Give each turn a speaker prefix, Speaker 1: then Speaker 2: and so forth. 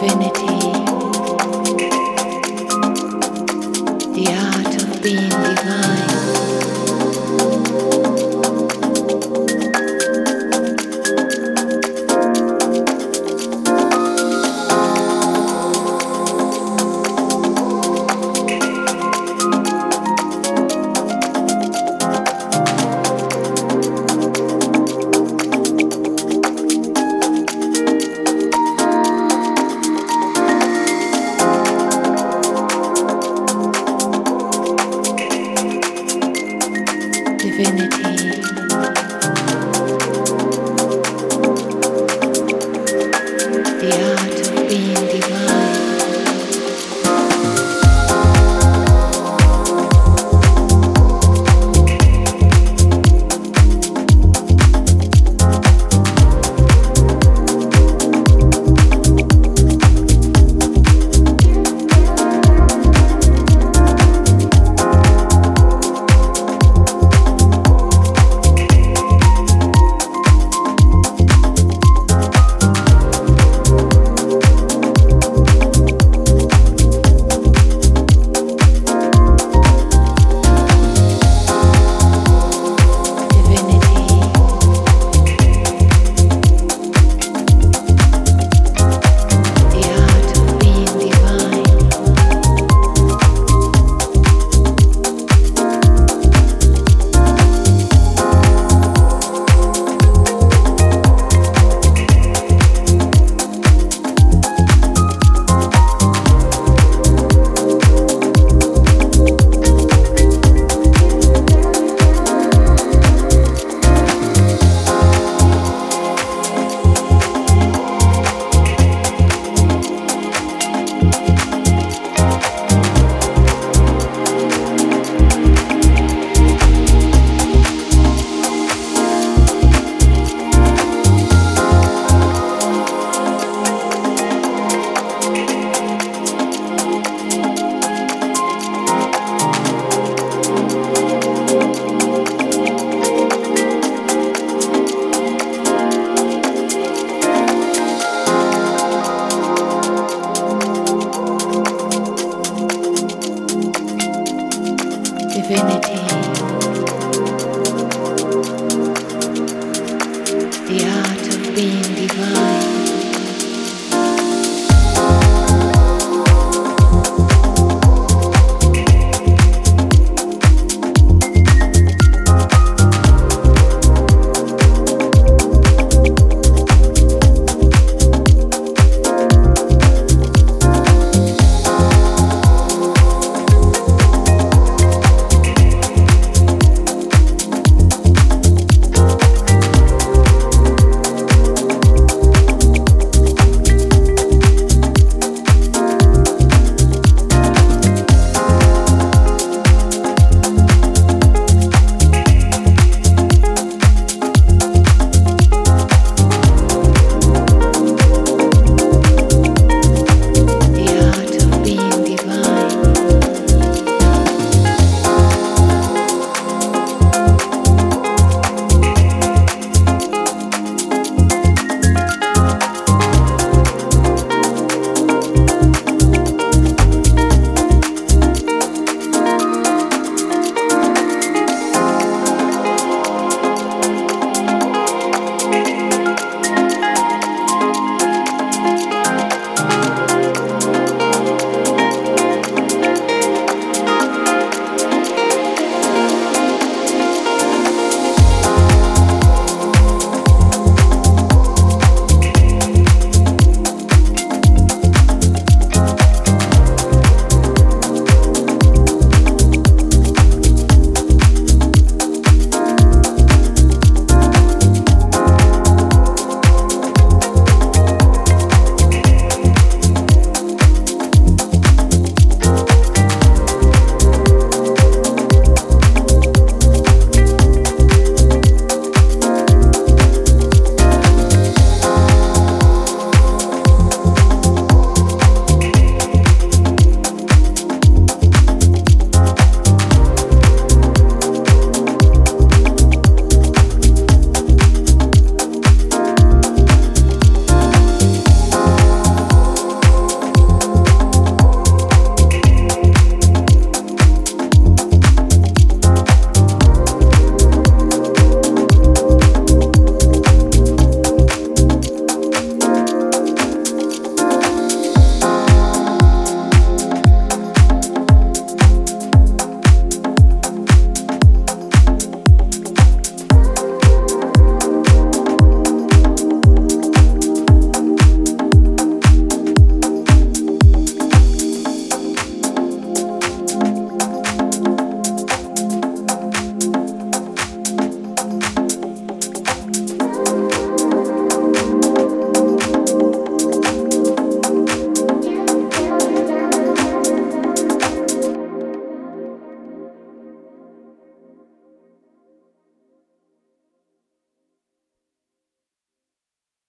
Speaker 1: divinity. Divinity. Vénitieux.